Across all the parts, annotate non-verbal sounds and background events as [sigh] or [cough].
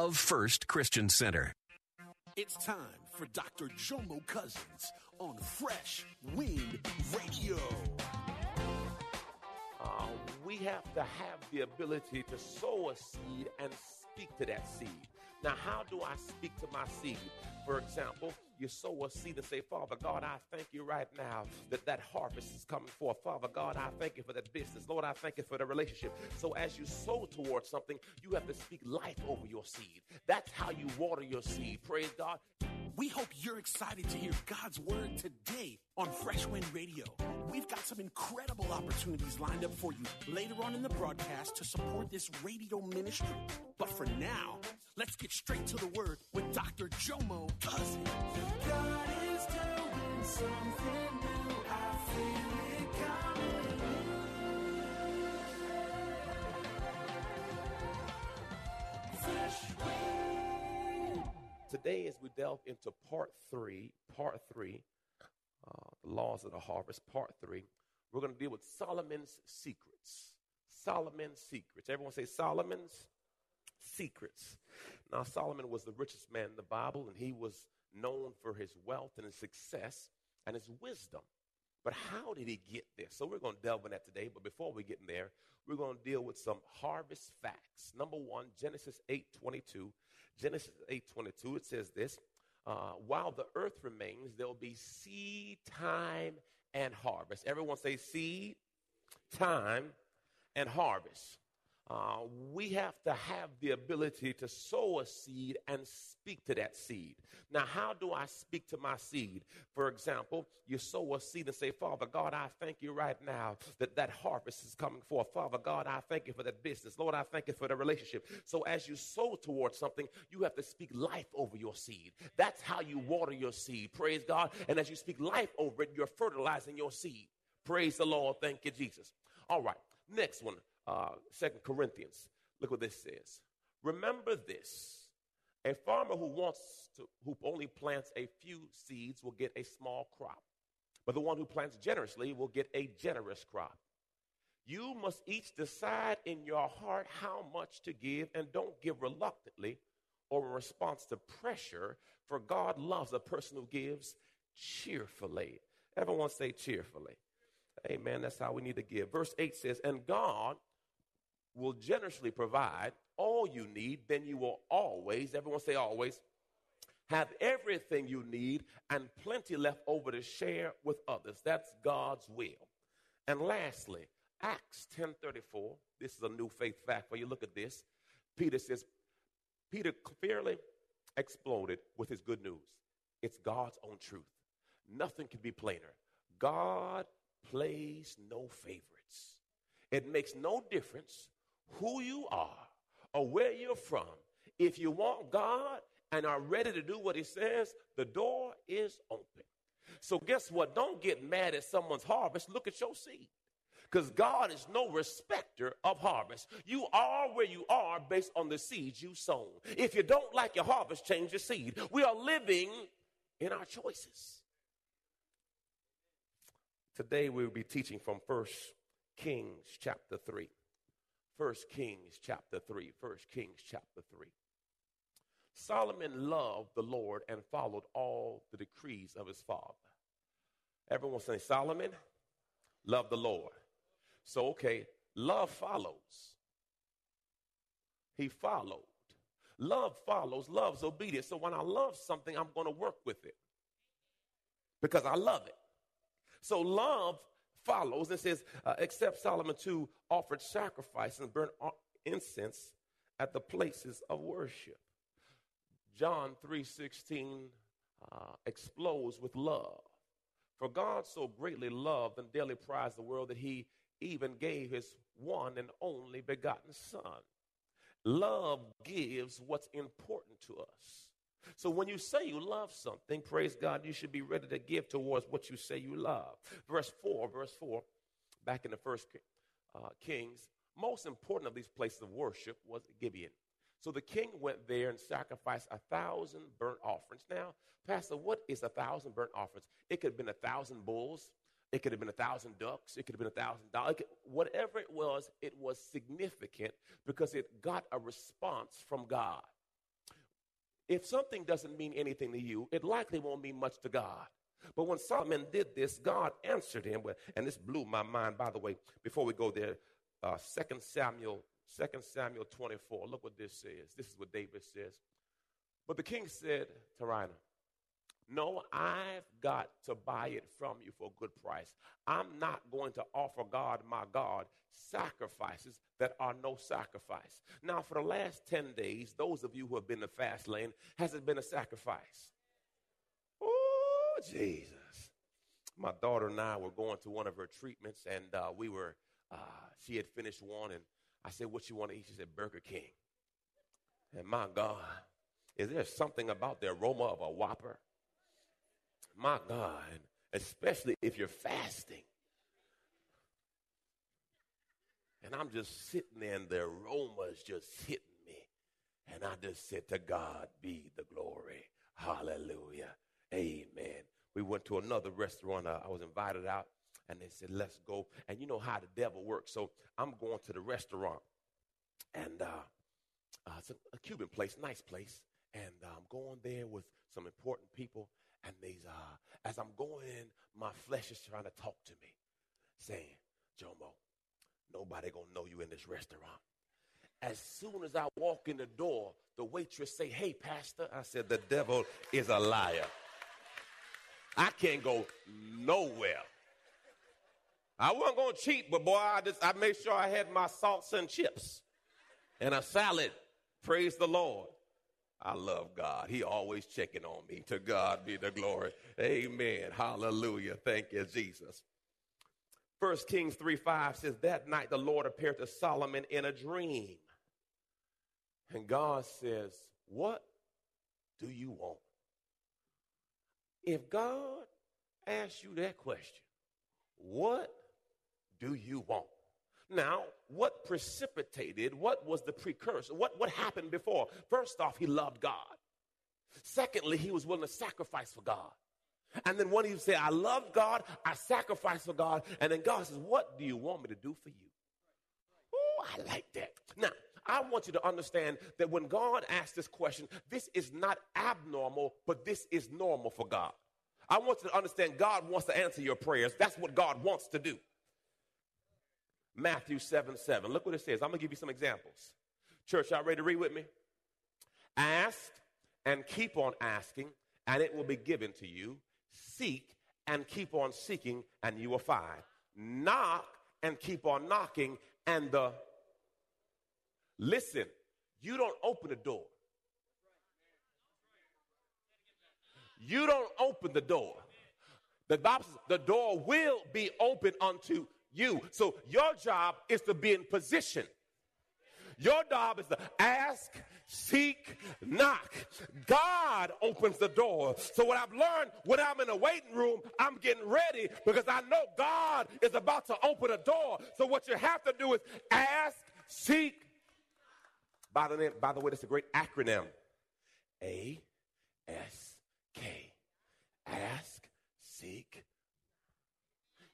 Love First Christian Center. It's time for Dr. Jomo Cousins on Fresh Wind Radio. Uh, we have to have the ability to sow a seed and speak to that seed. Now, how do I speak to my seed? For example, you sow a seed and say, Father God, I thank you right now that that harvest is coming forth. Father God, I thank you for that business. Lord, I thank you for the relationship. So as you sow towards something, you have to speak life over your seed. That's how you water your seed. Praise God. We hope you're excited to hear God's word today on Fresh Wind Radio. We've got some incredible opportunities lined up for you later on in the broadcast to support this radio ministry. But for now, let's get straight to the word with Dr. Jomo Cousins. Today, as we delve into part three, part three, uh, the laws of the harvest, part three, we're going to deal with Solomon's secrets. Solomon's secrets. Everyone say Solomon's secrets. Now, Solomon was the richest man in the Bible, and he was known for his wealth and his success and his wisdom. But how did he get there? So we're going to delve in that today. But before we get in there, we're going to deal with some harvest facts. Number one, Genesis 8:22. Genesis 8:22. It says this: uh, While the earth remains, there will be seed time and harvest. Everyone say seed, time, and harvest. Uh, we have to have the ability to sow a seed and speak to that seed. Now, how do I speak to my seed? For example, you sow a seed and say, Father God, I thank you right now that that harvest is coming forth. Father God, I thank you for that business. Lord, I thank you for the relationship. So, as you sow towards something, you have to speak life over your seed. That's how you water your seed. Praise God. And as you speak life over it, you're fertilizing your seed. Praise the Lord. Thank you, Jesus. All right. Next one uh, Second Corinthians. Look what this says. Remember this: a farmer who wants to, who only plants a few seeds will get a small crop, but the one who plants generously will get a generous crop. You must each decide in your heart how much to give, and don't give reluctantly or in response to pressure, for God loves a person who gives cheerfully. Everyone say cheerfully. Amen. That's how we need to give. Verse 8 says, And God will generously provide all you need, then you will always, everyone say always, have everything you need and plenty left over to share with others. That's God's will. And lastly, Acts 10:34. This is a new faith fact for you. Look at this. Peter says, Peter clearly exploded with his good news. It's God's own truth. Nothing can be plainer. God plays no favorites. It makes no difference who you are or where you're from. If you want God and are ready to do what He says, the door is open. So, guess what? Don't get mad at someone's harvest. Look at your seed. Because God is no respecter of harvest. You are where you are based on the seeds you sown. If you don't like your harvest, change your seed. We are living in our choices. Today we will be teaching from First Kings chapter 3. First Kings chapter 3. First Kings chapter 3. Solomon loved the Lord and followed all the decrees of his father. Everyone say, Solomon loved the Lord. So, okay, love follows. He followed. Love follows, love's obedience. So when I love something, I'm going to work with it because I love it. So love follows and says, uh, except Solomon too offered sacrifice and burnt incense at the places of worship. John 3:16 uh, explodes with love. For God so greatly loved and dearly prized the world that he even gave his one and only begotten son. Love gives what's important to us. So when you say you love something, praise God, you should be ready to give towards what you say you love. Verse 4, verse 4, back in the first uh, Kings, most important of these places of worship was Gibeon. So the king went there and sacrificed a thousand burnt offerings. Now, Pastor, what is a thousand burnt offerings? It could have been a thousand bulls. It could have been a thousand ducks. It could have been a thousand dollars. Whatever it was, it was significant because it got a response from God. If something doesn't mean anything to you, it likely won't mean much to God. But when Solomon did this, God answered him. And this blew my mind, by the way, before we go there. Uh, 2 Samuel, 2 Samuel 24. Look what this says. This is what David says. But the king said to Araunah, no, I've got to buy it from you for a good price. I'm not going to offer God, my God, sacrifices that are no sacrifice. Now, for the last 10 days, those of you who have been in the fast lane, has it been a sacrifice? Oh, Jesus. My daughter and I were going to one of her treatments, and uh, we were, uh, she had finished one, and I said, What you want to eat? She said, Burger King. And my God, is there something about the aroma of a Whopper? My God, especially if you're fasting. And I'm just sitting there, and the aroma is just hitting me. And I just said, To God be the glory. Hallelujah. Amen. We went to another restaurant. Uh, I was invited out, and they said, Let's go. And you know how the devil works. So I'm going to the restaurant, and uh, uh, it's a, a, Cuban place, nice place. And uh, I'm going there with some important people. And these, uh, as I'm going in, my flesh is trying to talk to me, saying, Jomo, nobody gonna know you in this restaurant. As soon as I walk in the door, the waitress say, Hey, Pastor. I said, The devil is a liar. I can't go nowhere. I wasn't gonna cheat, but boy, I just I made sure I had my salts and chips and a salad. Praise the Lord. I love God. He always checking on me. To God be the glory. Amen. Hallelujah. Thank you, Jesus. First Kings 3 5 says, That night the Lord appeared to Solomon in a dream. And God says, What do you want? If God asks you that question, what do you want? Now, what precipitated, what was the precursor? What, what happened before? First off, he loved God. Secondly, he was willing to sacrifice for God. And then one of you say, I love God, I sacrifice for God. And then God says, What do you want me to do for you? Oh, I like that. Now, I want you to understand that when God asks this question, this is not abnormal, but this is normal for God. I want you to understand God wants to answer your prayers. That's what God wants to do. Matthew 7 7. Look what it says. I'm going to give you some examples. Church, y'all ready to read with me? Ask and keep on asking, and it will be given to you. Seek and keep on seeking, and you will find. Knock and keep on knocking, and the. Listen, you don't open the door. You don't open the door. The Bible says the door will be open unto you. So your job is to be in position. Your job is to ask, seek, knock. God opens the door. So what I've learned when I'm in a waiting room, I'm getting ready because I know God is about to open a door. So what you have to do is ask, seek. By the name, by the way, that's a great acronym. A S K. Ask,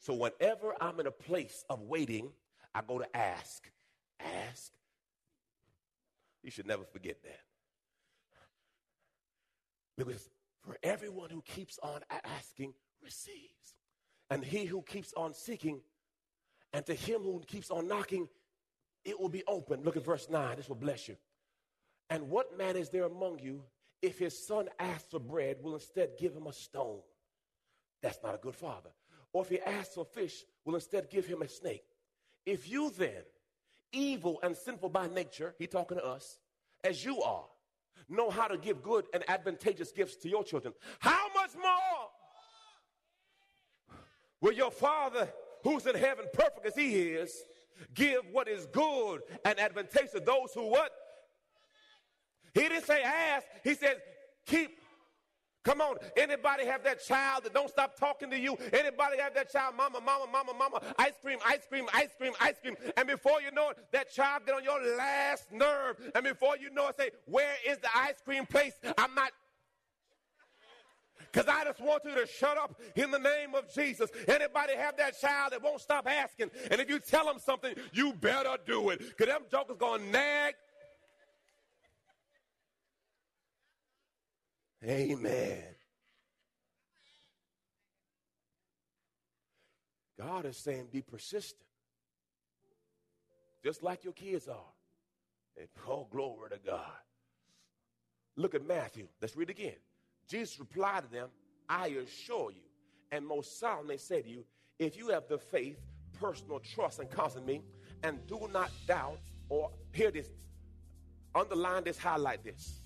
so whenever I'm in a place of waiting, I go to ask. Ask. You should never forget that. Because for everyone who keeps on asking, receives. And he who keeps on seeking, and to him who keeps on knocking, it will be open. Look at verse 9. This will bless you. And what man is there among you, if his son asks for bread, will instead give him a stone? That's not a good father. Or if he asks for fish, will instead give him a snake. If you then, evil and sinful by nature, he talking to us, as you are, know how to give good and advantageous gifts to your children, how much more will your Father who's in heaven, perfect as he is, give what is good and advantageous to those who what? He didn't say ask. He says keep. Come on. Anybody have that child that don't stop talking to you? Anybody have that child, mama, mama, mama, mama, ice cream, ice cream, ice cream, ice cream. And before you know it, that child get on your last nerve. And before you know it, say, where is the ice cream place? I'm not because I just want you to shut up in the name of Jesus. Anybody have that child that won't stop asking? And if you tell them something, you better do it. Because them jokers to nag. Amen. God is saying be persistent. Just like your kids are. And oh, glory to God. Look at Matthew. Let's read again. Jesus replied to them, I assure you, and most solemnly say to you, if you have the faith, personal trust, and confidence in me, and do not doubt, or hear this, underline this, highlight this.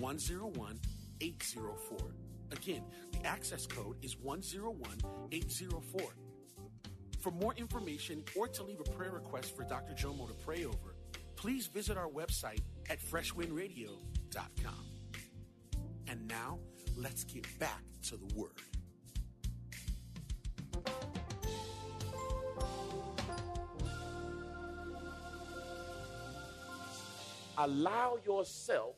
101804. Again, the access code is 101804. For more information or to leave a prayer request for Dr. Jomo to pray over, please visit our website at freshwindradio.com. And now, let's get back to the Word. allow yourself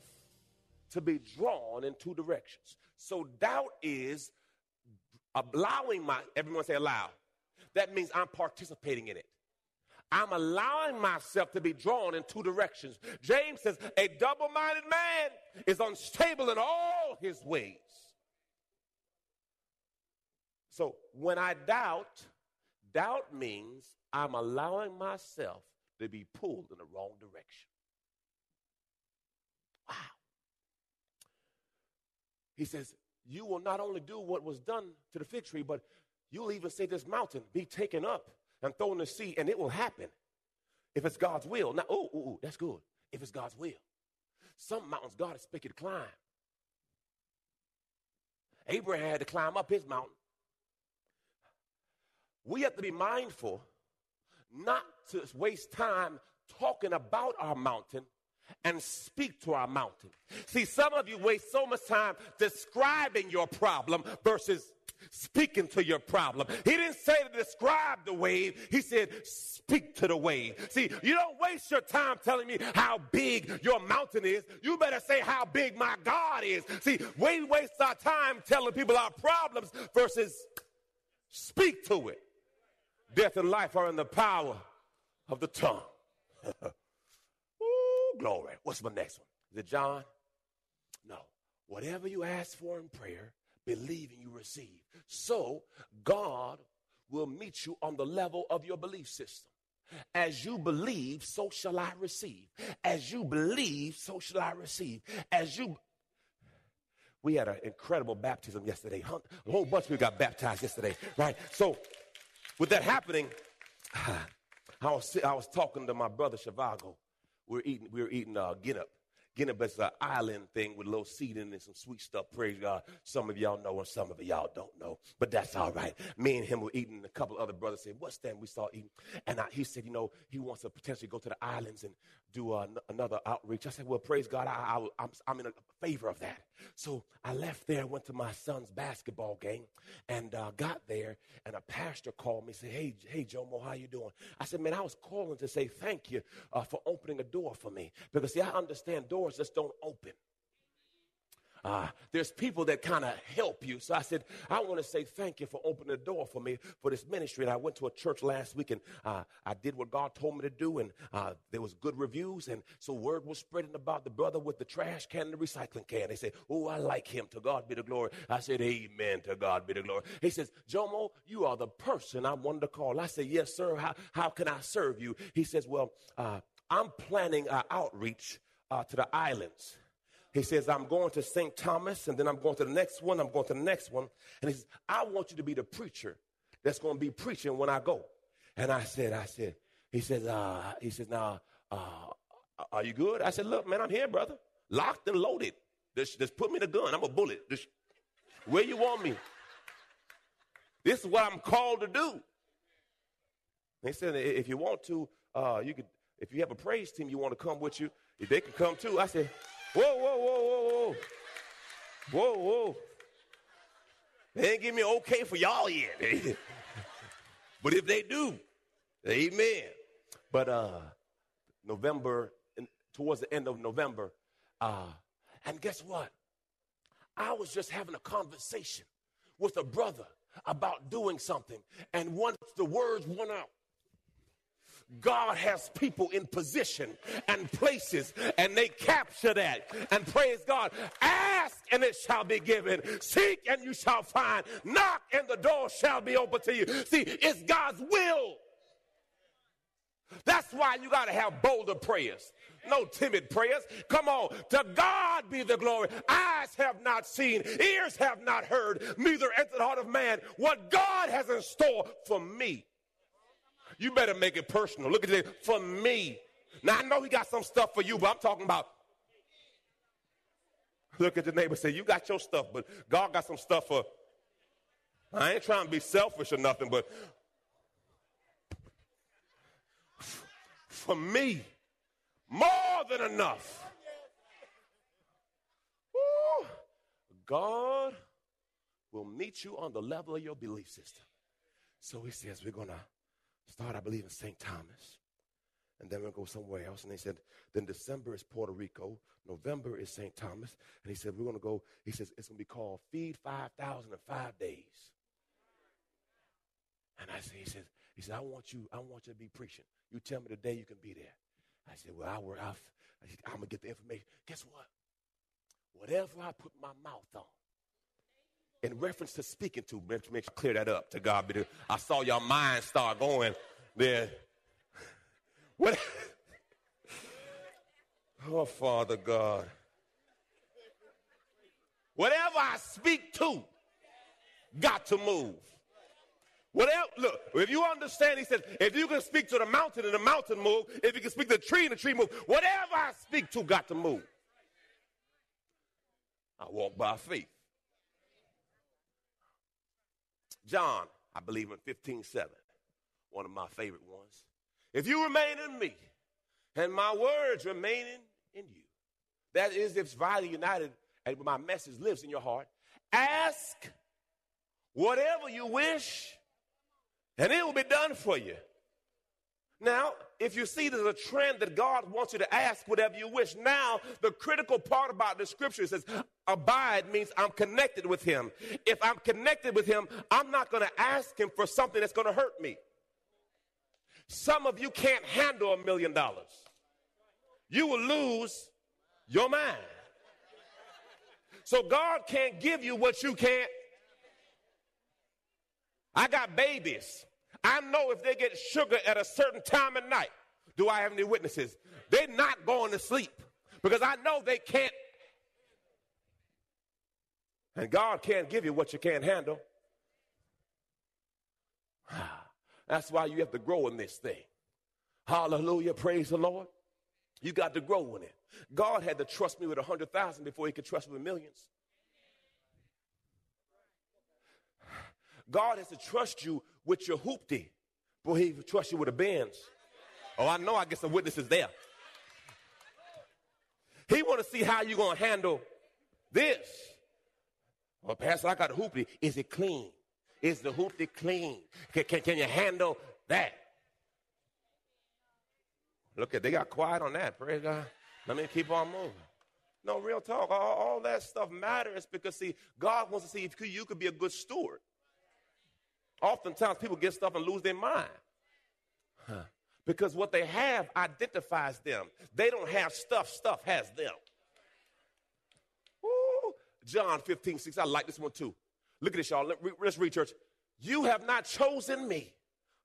to be drawn in two directions. So doubt is allowing my, everyone say allow. That means I'm participating in it. I'm allowing myself to be drawn in two directions. James says, a double minded man is unstable in all his ways. So when I doubt, doubt means I'm allowing myself to be pulled in the wrong direction. He says, You will not only do what was done to the fig tree, but you'll even say this mountain be taken up and thrown in the sea, and it will happen if it's God's will. Now, oh, ooh, ooh, that's good. If it's God's will. Some mountains God expects you to climb. Abraham had to climb up his mountain. We have to be mindful not to waste time talking about our mountain and speak to our mountain. See, some of you waste so much time describing your problem versus speaking to your problem. He didn't say to describe the wave, he said, speak to the wave. See, you don't waste your time telling me how big your mountain is. You better say how big my God is. See, we waste our time telling people our problems versus speak to it. Death and life are in the power of the tongue. [laughs] Glory. What's my next one? Is it John? No. Whatever you ask for in prayer, believe and you receive. So God will meet you on the level of your belief system. As you believe, so shall I receive. As you believe, so shall I receive. As you we had an incredible baptism yesterday. A whole bunch of people got baptized yesterday, right? So, with that happening, [sighs] I was I was talking to my brother Shavago. We were eating we were eating uh, Ginup, getting up as an island thing with a little seating and some sweet stuff. Praise God. Some of y'all know and some of y'all don't know, but that's all right. Me and him were eating. A couple other brothers said, "What's that?" We saw eating, and I, he said, "You know, he wants to potentially go to the islands and do uh, n- another outreach." I said, "Well, praise God, I, I, I'm, I'm in a favor of that." So I left there, went to my son's basketball game, and uh, got there, and a pastor called me, said, "Hey, hey, Jomo, how you doing?" I said, "Man, I was calling to say thank you uh, for opening a door for me because see, I understand doors just don't open." Uh, there's people that kind of help you. So I said, I want to say thank you for opening the door for me for this ministry. And I went to a church last week and uh, I did what God told me to do. And uh, there was good reviews. And so word was spreading about the brother with the trash can and the recycling can. They said, oh, I like him. To God be the glory. I said, amen. To God be the glory. He says, Jomo, you are the person I wanted to call. I said, yes, sir. How, how can I serve you? He says, well, uh, I'm planning an outreach uh, to the islands. He says, I'm going to St. Thomas, and then I'm going to the next one, I'm going to the next one. And he says, I want you to be the preacher that's going to be preaching when I go. And I said, I said, he says, uh, he says, now, uh, are you good? I said, look, man, I'm here, brother. Locked and loaded. Just, just put me the gun. I'm a bullet. Just, where you want me? This is what I'm called to do. He said, if you want to, uh, you could, if you have a praise team you want to come with you, they can come too. I said, Whoa, whoa, whoa, whoa, whoa. Whoa, whoa. They ain't give me okay for y'all yet. [laughs] but if they do, amen. But uh November, towards the end of November, uh, and guess what? I was just having a conversation with a brother about doing something, and once the words went out, God has people in position and places, and they capture that. And praise God. Ask, and it shall be given. Seek, and you shall find. Knock, and the door shall be open to you. See, it's God's will. That's why you got to have bolder prayers. No timid prayers. Come on. To God be the glory. Eyes have not seen, ears have not heard, neither entered the heart of man what God has in store for me. You better make it personal. Look at this. for me. Now I know he got some stuff for you, but I'm talking about. Look at the neighbor say, You got your stuff, but God got some stuff for. I ain't trying to be selfish or nothing, but for me, more than enough. Woo. God will meet you on the level of your belief system. So he says, We're going to start, I believe, in St. Thomas. And then we'll go somewhere else. And they said, then December is Puerto Rico. November is St. Thomas. And he said, we're going to go, he says, it's going to be called Feed 5,000 in five days. And I said, he says, he said, I want you, I want you to be preaching. You tell me the day you can be there. I said, well, I work, I'll, I'm going to get the information. Guess what? Whatever I put my mouth on, in reference to speaking to, make, make clear that up to God I saw your mind start going there. What? [laughs] Oh, Father God. Whatever I speak to, got to move. Whatever, look, if you understand, he says, if you can speak to the mountain and the mountain move, if you can speak to the tree and the tree move, whatever I speak to, got to move. I walk by faith. John, I believe in 15 7, one of my favorite ones. If you remain in me and my words remaining in you, that is, if it's vitally united and my message lives in your heart, ask whatever you wish and it will be done for you. Now, if you see there's a trend that God wants you to ask whatever you wish, now the critical part about the scripture says abide means I'm connected with Him. If I'm connected with Him, I'm not going to ask Him for something that's going to hurt me. Some of you can't handle a million dollars, you will lose your mind. So God can't give you what you can't. I got babies. I know if they get sugar at a certain time of night, do I have any witnesses? They're not going to sleep because I know they can't. And God can't give you what you can't handle. [sighs] That's why you have to grow in this thing. Hallelujah. Praise the Lord. You got to grow in it. God had to trust me with a hundred thousand before he could trust me with millions. God has to trust you with your hoopty before he trust you with a Benz. Oh, I know I get some witnesses there. He want to see how you're going to handle this. Well, Pastor, I got a hoopty. Is it clean? Is the hoopty clean? Can, can, can you handle that? Look at they got quiet on that. Praise God. Let me keep on moving. No, real talk. All, all that stuff matters because see, God wants to see if you, could be a good steward. Oftentimes people get stuff and lose their mind. Huh. Because what they have identifies them. They don't have stuff, stuff has them. John 15, 6. I like this one too. Look at this, y'all. Let's read, church. You have not chosen me,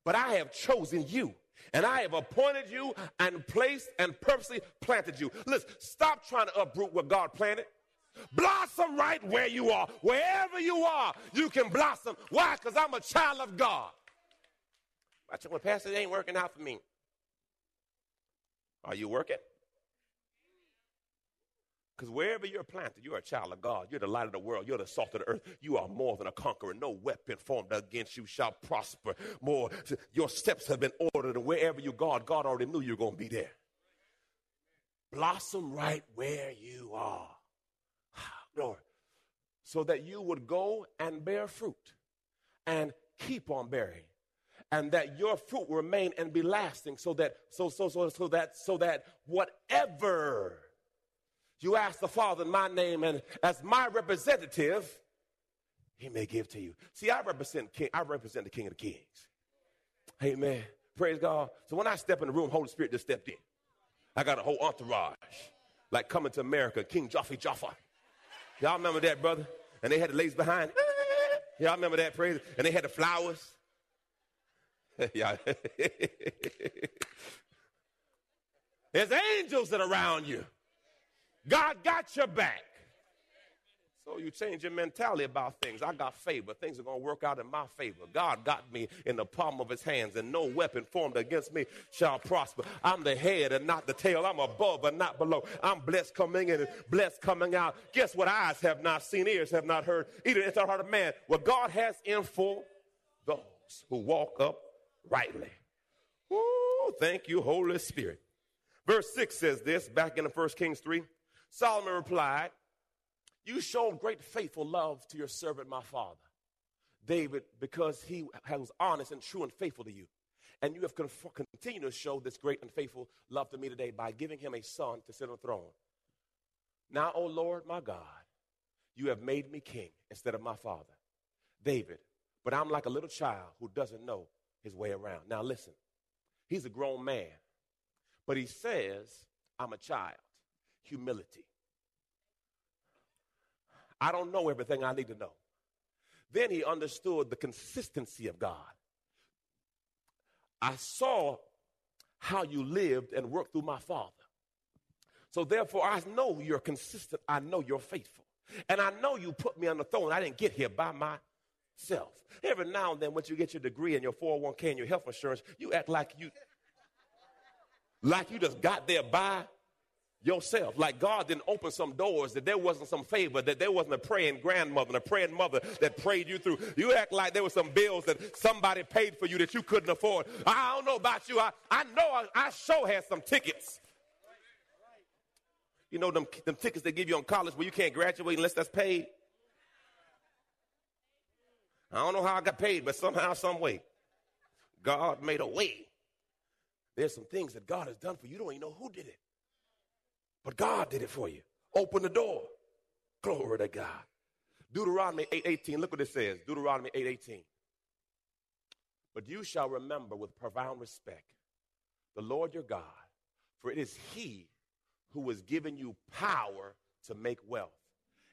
but I have chosen you. And I have appointed you and placed and purposely planted you. Listen, stop trying to uproot what God planted. Blossom right where you are. Wherever you are, you can blossom. Why? Because I'm a child of God. I tell my pastor, it ain't working out for me. Are you working? Because wherever you're planted, you're a child of God. You're the light of the world. You're the salt of the earth. You are more than a conqueror. No weapon formed against you shall prosper. More, your steps have been ordered, and wherever you go, God already knew you were going to be there. Blossom right where you are. [sighs] Lord, so that you would go and bear fruit and keep on bearing and that your fruit remain and be lasting so that so so so so that so that whatever you ask the Father in my name and as my representative, he may give to you. See, I represent King, I represent the King of the Kings. Amen. Praise God. So when I step in the room, Holy Spirit just stepped in. I got a whole entourage. Like coming to America, King Joffrey Jaffa. Y'all remember that, brother? And they had the ladies behind. [laughs] Y'all remember that, praise? And they had the flowers. [laughs] [laughs] There's angels that are around you. God got your back. So you change your mentality about things. I got favor. Things are going to work out in my favor. God got me in the palm of his hands, and no weapon formed against me shall prosper. I'm the head and not the tail. I'm above and not below. I'm blessed coming in and blessed coming out. Guess what? Eyes have not seen, ears have not heard, either it's the heart of man. What God has in for those who walk up rightly. Ooh, thank you, Holy Spirit. Verse 6 says this, back in the first Kings 3. Solomon replied, You showed great faithful love to your servant, my father, David, because he was honest and true and faithful to you. And you have continued to show this great and faithful love to me today by giving him a son to sit on the throne. Now, O Lord, my God, you have made me king instead of my father, David. But I'm like a little child who doesn't know his way around. Now, listen, he's a grown man, but he says, I'm a child humility. I don't know everything I need to know. Then he understood the consistency of God. I saw how you lived and worked through my father. So therefore, I know you're consistent. I know you're faithful. And I know you put me on the throne. I didn't get here by myself. Every now and then, once you get your degree and your 401k and your health insurance, you act like you like you just got there by yourself. Like God didn't open some doors, that there wasn't some favor, that there wasn't a praying grandmother and a praying mother that prayed you through. You act like there were some bills that somebody paid for you that you couldn't afford. I don't know about you. I, I know I, I sure had some tickets. You know them, them tickets they give you on college where you can't graduate unless that's paid? I don't know how I got paid, but somehow, some way, God made a way. There's some things that God has done for you. You don't even know who did it. But God did it for you. Open the door. Glory to God. Deuteronomy 8:18. look what it says. Deuteronomy 8:18. But you shall remember with profound respect the Lord your God, for it is he who has given you power to make wealth,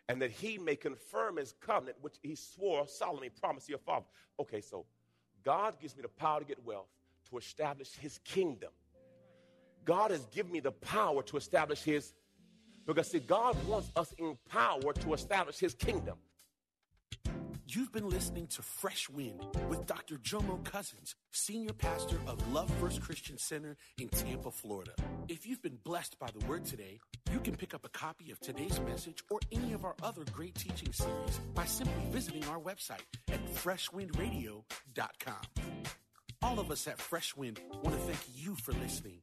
and that he may confirm his covenant, which he swore solemnly promised your father. Okay, so God gives me the power to get wealth to establish his kingdom. God has given me the power to establish his because see God wants us in power to establish his kingdom. You've been listening to Fresh Wind with Dr. Jomo Cousins, Senior Pastor of Love First Christian Center in Tampa, Florida. If you've been blessed by the word today, you can pick up a copy of today's message or any of our other great teaching series by simply visiting our website at freshwindradio.com. All of us at Fresh Wind want to thank you for listening